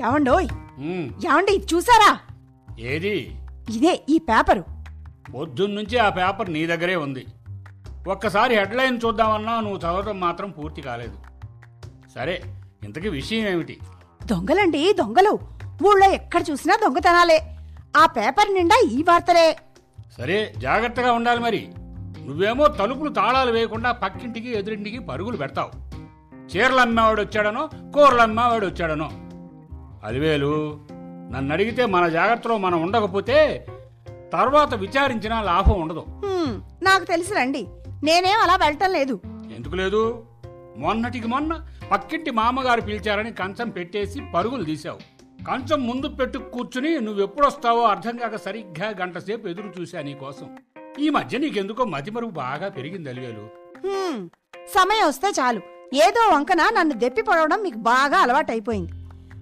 ఏమండోయ్ ఏమండి ఇది చూసారా? ఏది? ఇదే ఈ పేపరు. పొద్దున్నుంచి ఆ పేపర్ నీ దగ్గరే ఉంది. ఒక్కసారి హెడ్లైన్ చూద్దామన్నా నువ్వు చదవడం మాత్రం పూర్తి కాలేదు. సరే ఇంతకీ విషయం ఏమిటి? దొంగలండి దొంగలు. ఊళ్ళో ఎక్కడ చూసినా దొంగతనాలే. ఆ పేపర్ నిండా ఈ వార్తలే. సరే జాగ్రత్తగా ఉండాలి మరి. నువ్వేమో తలుపులు తాళాలు వేయకుండా పక్కింటికి ఎదురింటికి పరుగులు పెడతావు. చీరలు అమ్మేవాడు వచ్చాడనో కూరలు అమ్మేవాడు వచ్చాడనో అలివేలు నన్ను అడిగితే మన జాగ్రత్తలో మనం ఉండకపోతే తర్వాత విచారించినా లాభం ఉండదు. హ్మ్, నాకు తెలుసులండి నేనేం అలా వెళ్ళటం లేదు. ఎందుకు లేదు? మొన్నటికి మొన్న పక్కింటి మామగారు పిలిచారని కంచం పెట్టేసి పరుగులు తీశావు. కంచం ముందు పెట్టు కూర్చుని నువ్వెప్పుడొస్తావో అర్థం కాక సరిగ్గా గంట సేపు ఎదురు చూశా నీ కోసం. ఈ మధ్య నీకెందుకో మతిమరుగు బాగా పెరిగింది అలివేలు. హ్మ్, సమయం వస్తే చాలు. ఏదో వంకన నన్ను దెప్పి పడవడం మీకు బాగా అలవాటైపోయింది.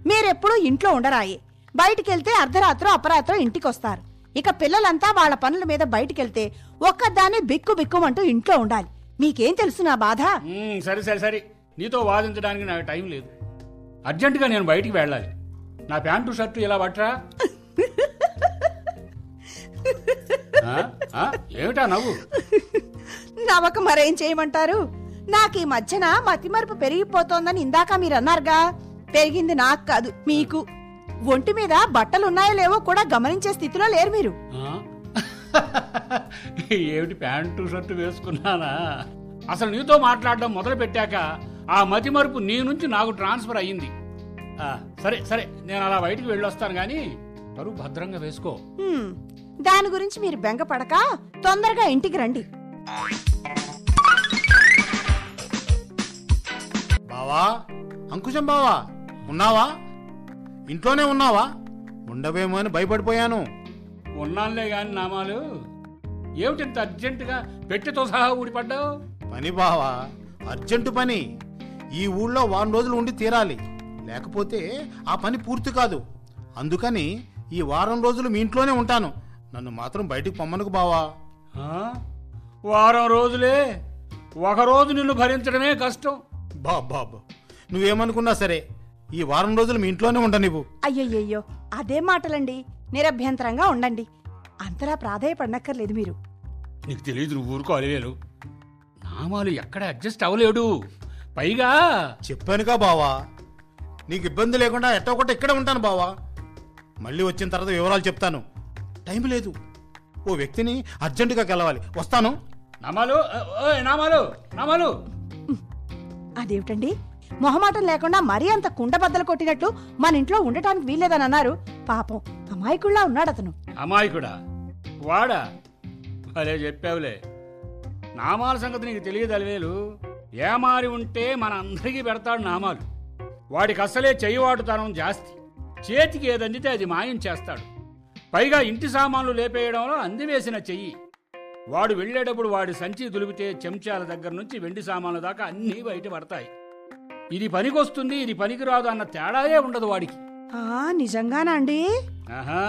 మీరెప్పుడూ ఇంట్లో ఉండరాయే. బయటికెళ్తే అర్ధరాత్రో అపరాత్రో ఇంటికొస్తారు. ఇక పిల్లలంతా వాళ్ళ పనుల మీద బయటికెళ్తే ఒక్కదాన్ని బిక్కు బిక్కుమంటూ ఇంట్లో ఉండాలి. మీకేం తెలుసు నా బాధ? సరే సరే సరే. నీతో వాదించడానికి నాకు టైం లేదు. అర్జెంటుగా నేను బయటికి వెళ్ళాలి. నా ప్యాంటు షర్టు ఇలా పట్టరా? ఏమిటా నవ్వు? నవక మరేం చేయమంటారు? నాకు ఈ మధ్యన మతిమరుపు పెరిగిపోతోందని ఇందాక మీరు అన్నారుగా పెరిగింది నాకు కాదు మీకు. ఒంటి మీద బట్టలున్నాయో లేవో కూడా గమనించే స్థితిలో లేరు మీరు? ఏమిటి ప్యాంటు షర్టు వేసుకున్నానా? అసలు నీతో మాట్లాడడం మొదలు పెట్టాక ఆ మతి మరుపు నీ నుంచి నాకు ట్రాన్స్ఫర్ అయ్యింది. ఆ, సరే సరే నేను అలా బయటికి వెళ్ళొస్తాను కానీ పరువు భద్రంగా వేసుకో. దాని గురించి మీరు బెంగపడక తొందరగా ఇంటికి రండి. బావా అంకుశం బావా. ఉన్నావా? ఇంట్లోనే ఉన్నావా? ఉండవేమో అని భయపడిపోయాను. ఉన్నానులే గాని నామాలు. ఏమిటి ఇంత అర్జెంటుగా పెట్టెతో సహా ఊడిపడ్డావు? పని బావా అర్జెంటు పని. ఈ ఊళ్ళో వారం రోజులు ఉండి తీరాలి. లేకపోతే ఆ పని పూర్తి కాదు. అందుకని ఈ వారం రోజులు మీ ఇంట్లోనే ఉంటాను. నన్ను మాత్రం బయటికి పొమ్మనుకు బావా? వారం రోజులే. ఒక రోజు నిన్ను భరించడమే కష్టం. బాబా. నువ్వేమనుకున్నా సరే ఈ వారం రోజులు మీ ఇంట్లోనే ఉండ నువ్వు అయ్యయ్యో అదే మాటలండి. నిరభ్యంతరంగా ఉండండి. అంతలా ప్రాధాయపడనక్కర్లేదు మీరు. నీకు తెలియదు నువ్వు ఊరుకో అలివేలు. నామాలు ఎక్కడ అడ్జస్ట్ అవ్వలేడు. పైగా చెప్పానుగా బావా. నీకు ఇబ్బంది లేకుండా ఎట్టో ఒకటి ఇక్కడే ఉంటాను బావా. మళ్ళీ వచ్చిన తర్వాత వివరాలు చెప్తాను. టైం లేదు. ఓ వ్యక్తిని అర్జెంటుగా కలవాలి. వస్తాను. నామాలు ఓయ్ నామాలు నామాలు. అదేమిటండి? మొహమాటం లేకుండా మరీ అంత కుండబద్దలు కొట్టినట్టు మన ఇంట్లో ఉండటానికి వీల్లేదని అన్నారు. పాపం అమాయకుడులా ఉన్నాడు అతను అమాయకుడా? వాడా? అలే చెప్పావులే. నామాల సంగతి నీకు తెలియదు అలివేలు? ఏమారి ఉంటే మన అందరికీ పెడతాడు నామాలు. వాడికి అసలే చెయ్యవాడుతనం జాస్తి. చేతికి ఏదందితే అది మాయం చేస్తాడు. పైగా ఇంటి సామాన్లు లేపేయడంలో అందివేసిన చెయ్యి. వాడు వెళ్ళేటప్పుడు వాడి సంచి దులిపితే చెంచాల దగ్గర నుంచి వెండి సామాన్ల దాకా అన్నీ బయట పడతాయి. ఇది పనికొస్తుంది ఇది పనికిరాదు అన్న తేడాయే ఉండదు వాడికి. నిజంగానా అండి? ఆహా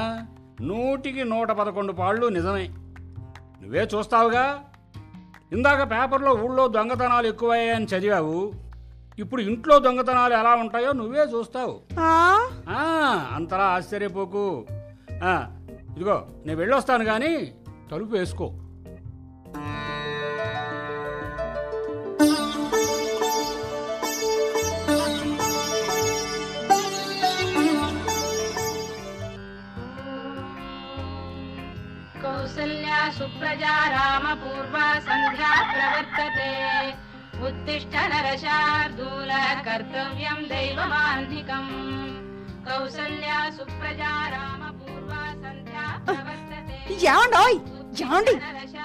నూటికి నూట పదకొండు పాళ్ళు నిజమే. నువ్వే చూస్తావుగా? ఇందాక పేపర్లో ఊళ్ళో దొంగతనాలు ఎక్కువయ్యాయని చదివావు. ఇప్పుడు ఇంట్లో దొంగతనాలు ఎలా ఉంటాయో నువ్వే చూస్తావు. అంతలా ఆశ్చర్యపోకు. ఇదిగో నేను వెళ్ళొస్తాను కానీ తలుపు వేసుకో. सुप्रजा रामपूर्वा सन्ध्या प्रवर्तते उत्तिष्ठ नरशार्दूल कर्तव्यम् दैवमाह्निकम् कौसल्या सुप्रजा रामपूर्वा सन्ध्या प्रवर्तते ఏమండోయ్ ఏమండి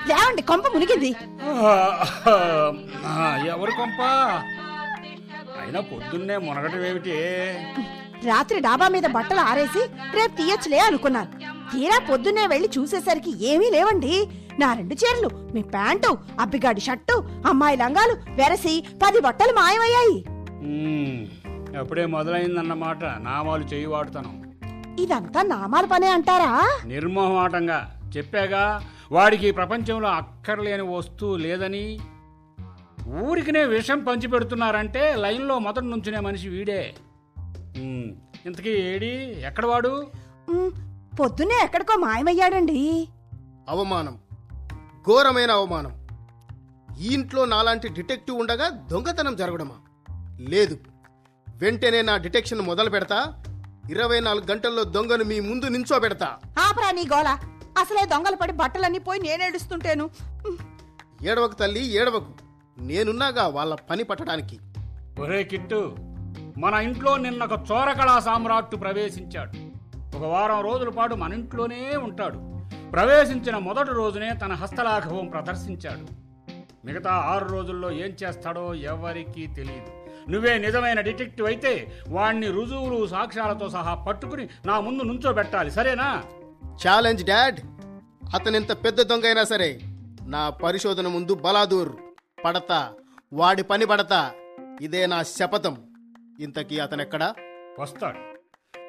లేవండి కొంప మునిగింది ఆ, ఆ, ఎవరు కొంప అయినా పొద్దున్నే మునగటం ఏమిటి రాత్రి డాబా మీద బట్టలు ఆరేసి రేపు తీయచ్చులే అనుకున్నాను తీరా పొద్దున్నే వెళ్ళి చూసేసరికి ఏమీ లేవండి. నా రెండు చీరలు మీ ప్యాంటు అబ్బిగాడి షర్టు అమ్మాయి లంగాలు వెరసి పది బట్టలు మాయమయ్యాయి. ఉమ్, అప్పుడే మొదలైందన్నమాట. నామాలు చేయి వాడుతాను. ఇదంతా నామాల పనే అంటారా? నిర్మోహమాటంగా చెప్పాగా వాడికి ప్రపంచంలో అక్కర్లేని వస్తువు లేదని. ఊరికినే విషం పంచి పెడుతున్నారంటే లైన్లో మొదటి నుంచునే మనిషి వీడే. ఇంతకీ ఏడి? ఎక్కడ వాడు? పొద్దున్నే ఎక్కడికో మాయమయ్యాడండి. అవమానం. ఘోరమైన అవమానం. ఈ ఇంట్లో నాలాంటి డిటెక్టివ్ ఉండగా దొంగతనం జరగడమా? లేదు. వెంటనే నా డిటెక్షన్ మొదలు పెడతా ఇరవై నాలుగు గంటల్లో దొంగను మీ ముందు నించో పెడతా ఆపరా నీ గోల. అసలే దొంగలు పడి బట్టలన్నీ పోయి నేనేడుస్తుంటేను ఏడవకు తల్లి ఏడవకు. నేనున్నాగా వాళ్ళ పని పట్టడానికి. ఒరే కిట్టు మన ఇంట్లో నిన్న ఒక చోరకళా సామ్రాట్టు ప్రవేశించాడు. ఒక వారం రోజుల పాటు మన ఇంట్లోనే ఉంటాడు. ప్రవేశించిన మొదటి రోజునే తన హస్తలాఘవం ప్రదర్శించాడు. మిగతా ఆరు రోజుల్లో ఏం చేస్తాడో ఎవరికీ తెలియదు నువ్వే నిజమైన డిటెక్టివ్ అయితే వాణ్ణి రుజువులు సాక్ష్యాలతో సహా పట్టుకుని నా ముందు నుంచోబెట్టాలి సరేనా? ఛాలెంజ్ డాడ్ అతనెంత పెద్ద దొంగ అయినా సరే నా పరిశోధన ముందు బలాదూర్ పడతా వాడి పని పడతా ఇదే నా శపథం. ఇంతకీ అతనెక్కడా? వస్తాడు.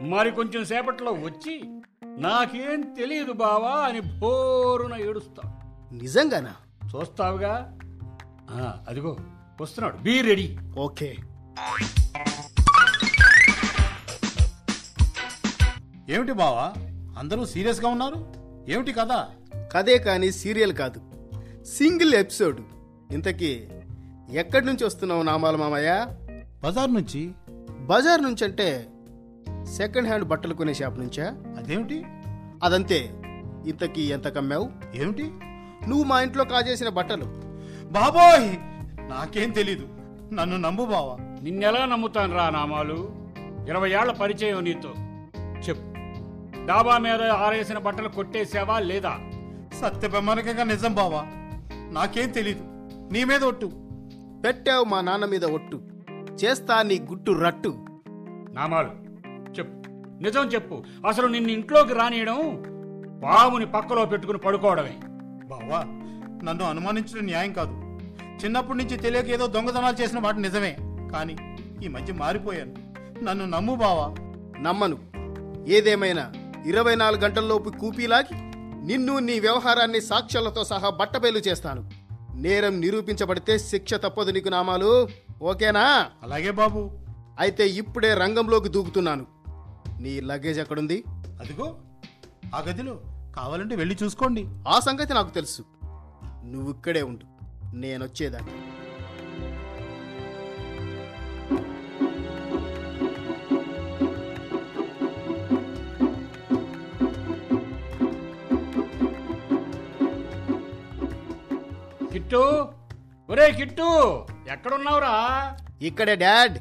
మరి కొంచెం సేపట్లో వచ్చి నాకేం తెలియదు బావా అని బోరున ఏడుస్తాడు నిజంగానా? చూస్తావుగా? ఆ, అదిగో వస్తున్నాడు. Be ready. ఓకే. ఏమిటి బావా? అందరూ సీరియస్గా ఉన్నారు? ఏమిటి కదా కదే కానీ సీరియల్ కాదు. Single episode. ఇంతకీ ఎక్కడి నుంచి వస్తున్నావు నామాల మామయ్య? బజార్ నుంచి. బజార్ నుంచి అంటే సెకండ్ హ్యాండ్ బట్టలు కొనే షాప్ నుంచా? అదేమిటి? అదంతే. ఇంతకీ ఎంత కమ్మావు? ఏమిటి? నువ్వు మా ఇంట్లో కాజేసిన బట్టలు. బాబోయ్! నాకేం తెలీదు. నన్ను నమ్ము బావా. నిన్నెలా నమ్ముతాను రా నామాలు? ఇరవై ఏళ్ళ పరిచయం నీతో. చెప్పు. డాబా మీద ఆరేసిన బట్టలు కొట్టేసావా లేదా? సత్యపెమ్మనకగా నిజం బావా. నాకేం తెలీదు. నీ మీద ఒట్టు. పెట్టావు మా నాన్న మీద ఒట్టు. చేస్తా నీ గుట్టు రట్టు. నామాలు. చెప్పు. నిజం చెప్పు. అసలు నిన్ను ఇంట్లోకి రానియడం పాముని పక్కలో పెట్టుకుని పడుకోవడమే. బావా నన్ను అనుమానించడం న్యాయం కాదు. చిన్నప్పటి నుంచి తెలియక ఏదో దొంగతనాలు చేసిన మాట నిజమే. కానీ ఈ మధ్య మారిపోయాను. నన్ను నమ్ము బావా. నమ్మను. ఏదేమైనా ఇరవై నాలుగు గంటల్లోపు కూపీలాగి నిన్ను నీ వ్యవహారాన్ని సాక్ష్యాలతో సహా బట్టబయలు చేస్తాను. నేరం నిరూపించబడితే శిక్ష తప్పదు నీకు నామాలు. ఓకేనా? అలాగే బాబు. అయితే ఇప్పుడే రంగంలోకి దూకుతున్నాను. నీ లగేజ్ ఎక్కడుంది? అదిగో ఆ గదిలో కావాలంటే వెళ్ళి చూసుకోండి. ఆ సంగతి నాకు తెలుసు. నువ్వు ఇక్కడే ఉండు. నేనొచ్చేదాన్ని కిట్టు ఒరే కిట్టు ఎక్కడున్నావురా? ఇక్కడే డాడ్.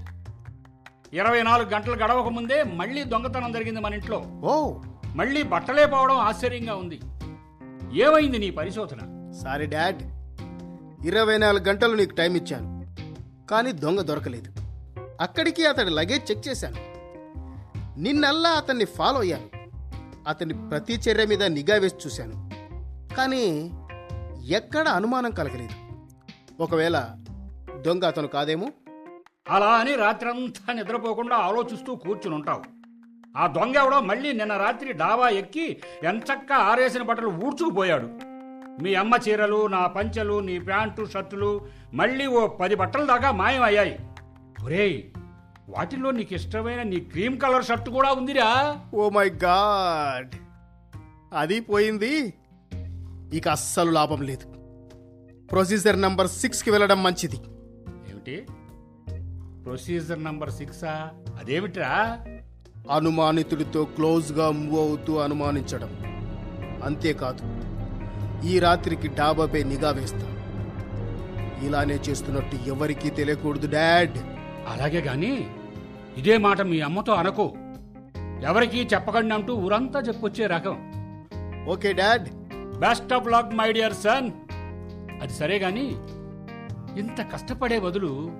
ఇరవై నాలుగు గంటలు గడవక ముందే మళ్ళీ దొంగతనం జరిగింది మన ఇంట్లో. ఓ. మళ్ళీ బట్టలే పోవడం ఆశ్చర్యంగా ఉంది. ఏమైంది నీ పరిశోధన? Sorry dad. ఇరవై నాలుగు గంటలు నీకు టైం ఇచ్చాను. కానీ దొంగ దొరకలేదు. అక్కడికి అతడి లగేజ్ చెక్ చేశాను. నిన్నల్లా అతన్ని ఫాలో అయ్యాను. అతని ప్రతి చర్య మీద నిఘా వేసి చూశాను. కానీ ఎక్కడ అనుమానం కలగలేదు. ఒకవేళ దొంగ అతను కాదేమో? అలా అని రాత్రంతా నిద్రపోకుండా ఆలోచిస్తూ కూర్చుని ఉంటావు ఆ దొంగ ఎవడో మళ్ళీ నిన్న రాత్రి డాబా ఎక్కి ఎంచక్క ఆరేసిన బట్టలు ఊడ్చుకుపోయాడు మీ అమ్మ చీరలు నా పంచెలు నీ ప్యాంటు షర్టులు మళ్ళీ ఓ పది బట్టల దాకా మాయమయ్యాయి. ఒరేయ్ వాటిల్లో నీకు ఇష్టమైన నీ క్రీమ్ కలర్ షర్టు కూడా ఉందిరా. Oh my god. అది పోయింది. ఇక అస్సలు లాభం లేదు. ప్రొసీజర్ నంబర్ సిక్స్కి వెళ్ళడం మంచిది. ఏమిటి? ప్రొసీజర్ నంబర్ సిక్సా? అదేమిట్రా? అనుమానితుడితో క్లోజ్గా మూవ్ అవుతూ అనుమానించడం. అంతేకాదు ఈ రాత్రికి డాబాపై నిఘా వేస్తా. ఇలానే చేస్తున్నట్టు ఎవరికీ తెలియకూడదు డాడ్. అలాగే గాని ఇదే మాట మీ అమ్మతో అనకు. ఎవరికీ చెప్పకండి అంటూ ఊరంతా చెప్పొచ్చే రకం. Okay dad. Best of luck my dear son. అది సరే గాని ఇంత కష్టపడే బదులు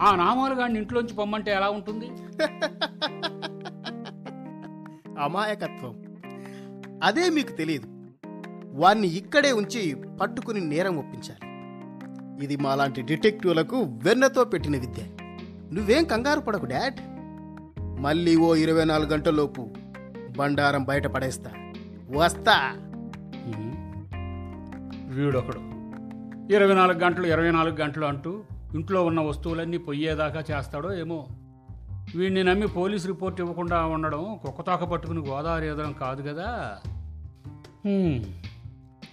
ఆ నామాలు గాడిని ఇంట్లోంచి పొమ్మంటే ఎలా ఉంటుంది? అమాయకత్వం. అదే మీకు తెలియదు వాణ్ణి ఇక్కడే ఉంచి పట్టుకుని నేరం ఒప్పించాలి. ఇది మాలాంటి డిటెక్టివ్లకు వెన్నతో పెట్టిన విద్య. నువ్వేం కంగారు పడకు డాడ్. మళ్ళీ ఓ ఇరవై నాలుగు గంటలలోపు బండారం బయట పడేస్తా. వస్తా. వీడొకడు. ఇరవై నాలుగు గంటలు ఇరవై నాలుగు గంటలు అంటూ ఇంట్లో ఉన్న వస్తువులన్నీ పొయ్యేదాకా చేస్తాడో ఏమో వీడిని నమ్మి పోలీస్ రిపోర్ట్ ఇవ్వకుండా ఉండడం కుక్కతోక పట్టుకుని గోదావరి ఎదడం కాదు కదా.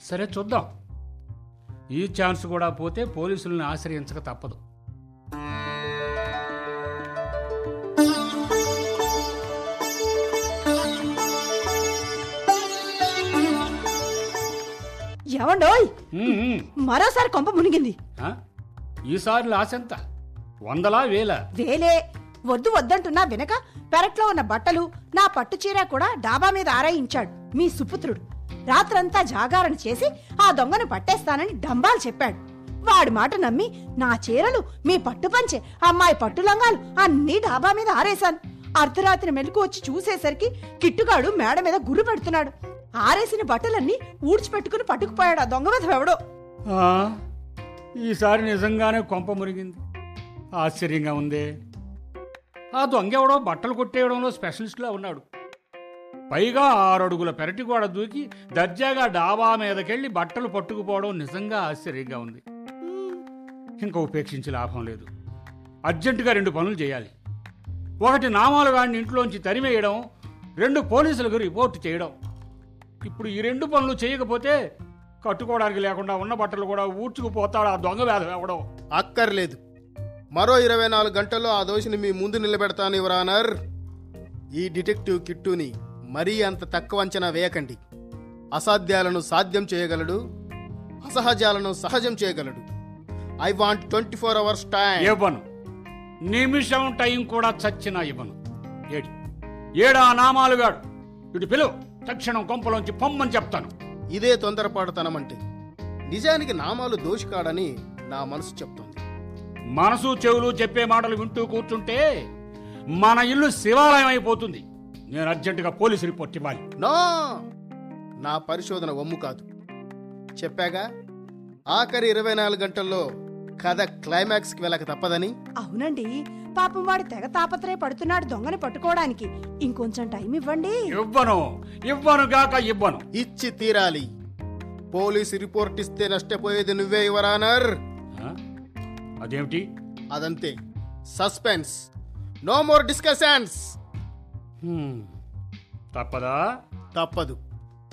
సరే చూద్దాం ఈ ఛాన్స్ కూడా పోతే పోలీసుల్ని ఆశ్రయించక తప్పదు ఏమండోయ్. మరోసారి కొంప మునిగింది? ఈసారి లాస్ ఎంత వందలా వేలా? వేలే. వద్దు వద్దంటున్నా వెనక పెరట్లో ఉన్న బట్టలు నా పట్టు చీర కూడా డాబా మీద ఆరాయించాడు మీ సుపుత్రుడు. రాత్రంతా జాగారణ చేసి ఆ దొంగను పట్టేస్తానని డంబాలు చెప్పాడు. వాడి మాట నమ్మి నా చీరలు మీ పట్టు పంచె అమ్మాయి పట్టు లంగాలు అన్నీ డాబా మీద ఆరేశాను. అర్ధరాత్రి మెలకు వచ్చి చూసేసరికి కిట్టుగాడు మేడ మీద గుర్రు పెడుతున్నాడు. ఆరేసిన బట్టలన్నీ ఊడ్చిపెట్టుకుని పట్టుకుపోయాడు ఆ దొంగ మీద ఎవడో ఆ, ఈసారి నిజంగానే కొంప మురిగింది. ఆశ్చర్యంగా ఉందే. ఆ దొంగెవడో బట్టలు కొట్టేయడంలో స్పెషలిస్ట్లా ఉన్నాడు. పైగా ఆరడుగుల పెరటి గోడ దూకి దర్జాగా డాబా మీదకెళ్ళి బట్టలు పట్టుకుపోవడం నిజంగా ఆశ్చర్యంగా ఉంది. ఇంకా ఉపేక్షించి లాభం లేదు. అర్జెంటుగా రెండు పనులు చేయాలి. ఒకటి నామాలు గాడిని ఇంట్లోంచి తరిమేయడం రెండు పోలీసులకు రిపోర్ట్ చేయడం. ఇప్పుడు ఈ రెండు పనులు చేయకపోతే కట్టుకోవడానికి లేకుండా ఉన్న బట్టలు కూడా ఊడ్చుకుపోతాడు ఆ దొంగ వేధం ఎవడం. అక్కర్లేదు. మరో ఇరవై నాలుగు గంటల్లో ఆ దోషిని మీ ముందు నిలబెడతాను యువరానర్ ఈ డిటెక్టివ్ కిట్టుని మరీ అంత తక్కువ అంచనా వేయకండి. అసాధ్యాలను సాధ్యం చేయగలడు అసహజాలను సహజం చేయగలడు. I want twenty four hours time. ఇవ్వను. నిమిషం టైం కూడా చచ్చినా ఇవ్వను. ఏడి. ఏడా నామాలుగాడు ఇటు పిలువు. తక్షణం కొంపలోంచి పొమ్మని చెప్తాను. ఇదే తొందరపాటుతనమంటే నిజానికి నామాలు దోషికాడని నా మనసు చెప్తోంది. మనసు చెవులు చెప్పే మాటలు వింటూ కూర్చుంటే మన ఇల్లు శివాలయం అయిపోతుంది. నేను అర్జెంటుగా పోలీస్ రిపోర్ట్ ఇవ్వాలి. నో! నా పరిశోధన వమ్ము కాదు. చెప్పాగా ఆఖరి ఇరవై నాలుగు గంటల్లో కథ క్లైమాక్స్కి వెళ్ళక తప్పదని? అవునండి. పాపం వాడు తెగ తాపత్రయ పడుతున్నాడు దొంగని పట్టుకోవడానికి. ఇంకొంచెం టైం ఇవ్వండి. ఇవ్వను. ఇవ్వను గాక ఇవ్వను. ఇచ్చి తీరాలి. పోలీసు రిపోర్ట్ ఇస్తే నష్టపోయేది నువ్వే యువరానర్? అదేమిటి? అదంతే. సస్పెన్స్. No more discussions. హ్మ్. తప్పదా? తప్పదు.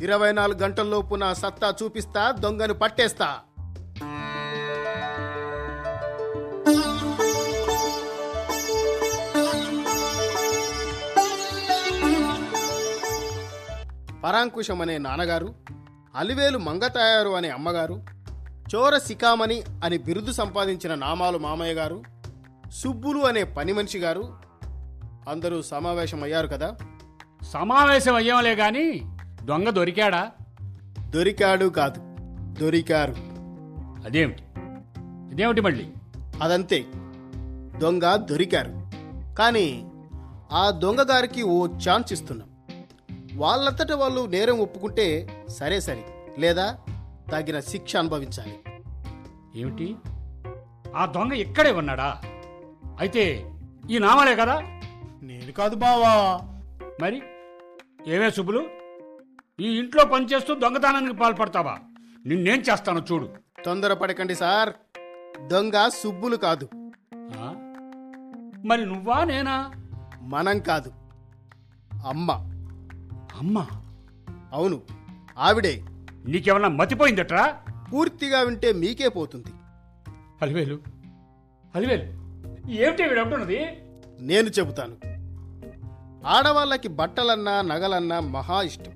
ఇరవై నాలుగు గంటల్లోపు నా సత్తా చూపిస్తా దొంగను పట్టేస్తా. పరాంకుశం అనే నాన్నగారు అలివేలు మంగతాయారు అనే అమ్మగారు చోర సికామణి అని బిరుదు సంపాదించిన నామాలు మామయ్య గారు సుబ్బులు అనే పని మనిషి గారు అందరూ సమావేశమయ్యారు కదా? సమావేశం అయ్యంలే గాని దొంగ దొరికాడా? దొరికాడు కాదు దొరికారు. అదేమిటి? ఇదేమిటి మళ్ళీ? అదంతే దొంగ దొరికారు. కానీ ఆ దొంగ గారికి ఓ ఛాన్స్ ఇస్తున్నాం. వాళ్ళంతట వాళ్ళు నేరం ఒప్పుకుంటే సరే సరే లేదా తగిన శిక్ష అనుభవించాలి. ఏమిటి? ఆ దొంగ ఇక్కడే ఉన్నాడా? అయితే ఈ నామాలే కదా? నేను కాదు బావా. మరి ఏమే సుబ్బులు? ఈ ఇంట్లో పనిచేస్తూ దొంగతనానికి పాల్పడతావా? నిన్నేం చేస్తానో చూడు. తొందరపడకండి సార్. దొంగ సుబ్బులు కాదు. ఆ? మరి నువ్వా నేనా? మనం కాదు. అమ్మ. అమ్మా. అవును ఆవిడే. నీకేమన్నా మతిపోయిందట్రా? పూర్తిగా వింటే మీకే పోతుంది. అలివేలు అలివేలు ఏమిటి వీడంటున్నది నేను చెబుతాను. ఆడవాళ్ళకి బట్టలన్నా నగలన్నా మహా ఇష్టం.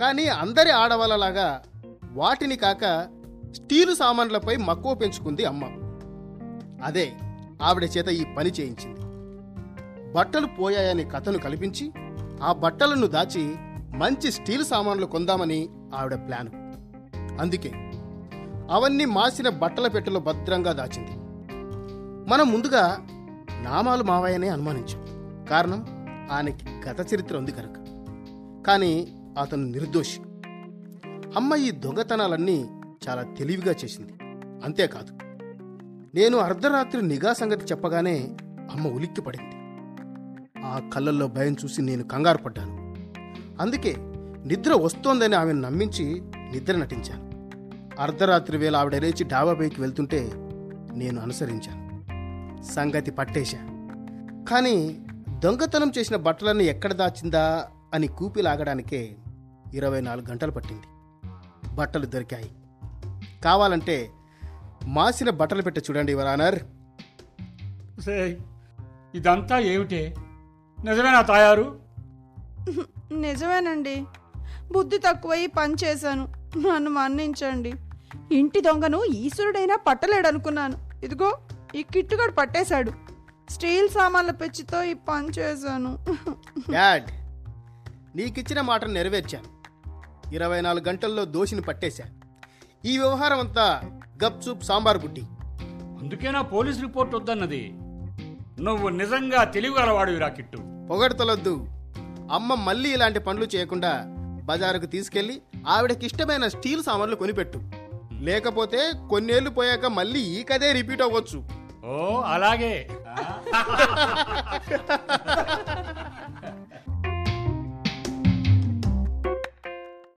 కానీ అందరి ఆడవాళ్ళలాగా వాటిని కాక స్టీలు సామాన్లపై మక్కువ పెంచుకుంది అమ్మ. అదే ఆవిడ చేత ఈ పని చేయించింది. బట్టలు పోయాయని కథను కల్పించి ఆ బట్టలను దాచి మంచి స్టీల్ సామాన్లు కొందామని ఆవిడ ప్లాను. అందుకే అవన్నీ మాసిన బట్టల పెట్టెలో భద్రంగా దాచింది. మనం ముందుగా నామాలు మావయ్యనే అనుమానించాం. కారణం ఆయనకి గత చరిత్ర ఉంది కనుక కానీ అతను నిర్దోషి. అమ్మ ఈ దొంగతనాలన్నీ చాలా తెలివిగా చేసింది. అంతేకాదు నేను అర్ధరాత్రి నిఘా సంగతి చెప్పగానే అమ్మ ఉలిక్కి పడింది ఆ కళ్ళల్లో భయం చూసి నేను కంగారు పడ్డాను. అందుకే నిద్ర వస్తోందని ఆమెను నమ్మించి నిద్ర నటించాను. అర్ధరాత్రి వేళ ఆవిడ లేచి డాబాపైకి వెళ్తుంటే నేను అనుసరించాను. సంగతి పట్టేశా. కానీ దొంగతనం చేసిన బట్టలన్నీ ఎక్కడ దాచిందా అని కూపి లాగడానికే ఇరవై నాలుగు గంటలు పట్టింది. బట్టలు దొరికాయి. కావాలంటే మాసిన బట్టలు పెట్టి చూడండి వరానర్ సేయ్, ఇదంతా ఏమిటే? నిజమేనా తాయారు? నిజమేనండి. బుద్ధి తక్కువై పని చేశాను. నన్ను మన్నించండి. ఇంటి దొంగను ఈశ్వరుడైనా పట్టలేడనుకున్నాను. ఇదిగో ఈ కిట్టుగాడు పట్టేశాడు. స్టీల్ సామాన్ల పెచ్చితో ఈ పని చేశాను. డాడ్ నీకిచ్చిన మాటను నెరవేర్చాను. ఇరవై నాలుగు గంటల్లో దోషిని పట్టేశాను ఈ వ్యవహారం అంతా గప్చుప్ సాంబార్ బుడ్డి అందుకేనా పోలీస్ రిపోర్ట్ వద్దన్నది? నువ్వు నిజంగా తెలివిగలవాడివి రాకిట్టు పొగడతలొద్దు. అమ్మ మళ్ళీ ఇలాంటి పనులు చేయకుండా బజారుకు తీసుకెళ్ళి ఆవిడకి ఇష్టమైన స్టీల్ సామాన్లు కొనిపెట్టు. లేకపోతే కొన్నేళ్ళు పోయాక మళ్ళీ ఈ కథే రిపీట్ అవ్వచ్చు. ఓ అలాగే?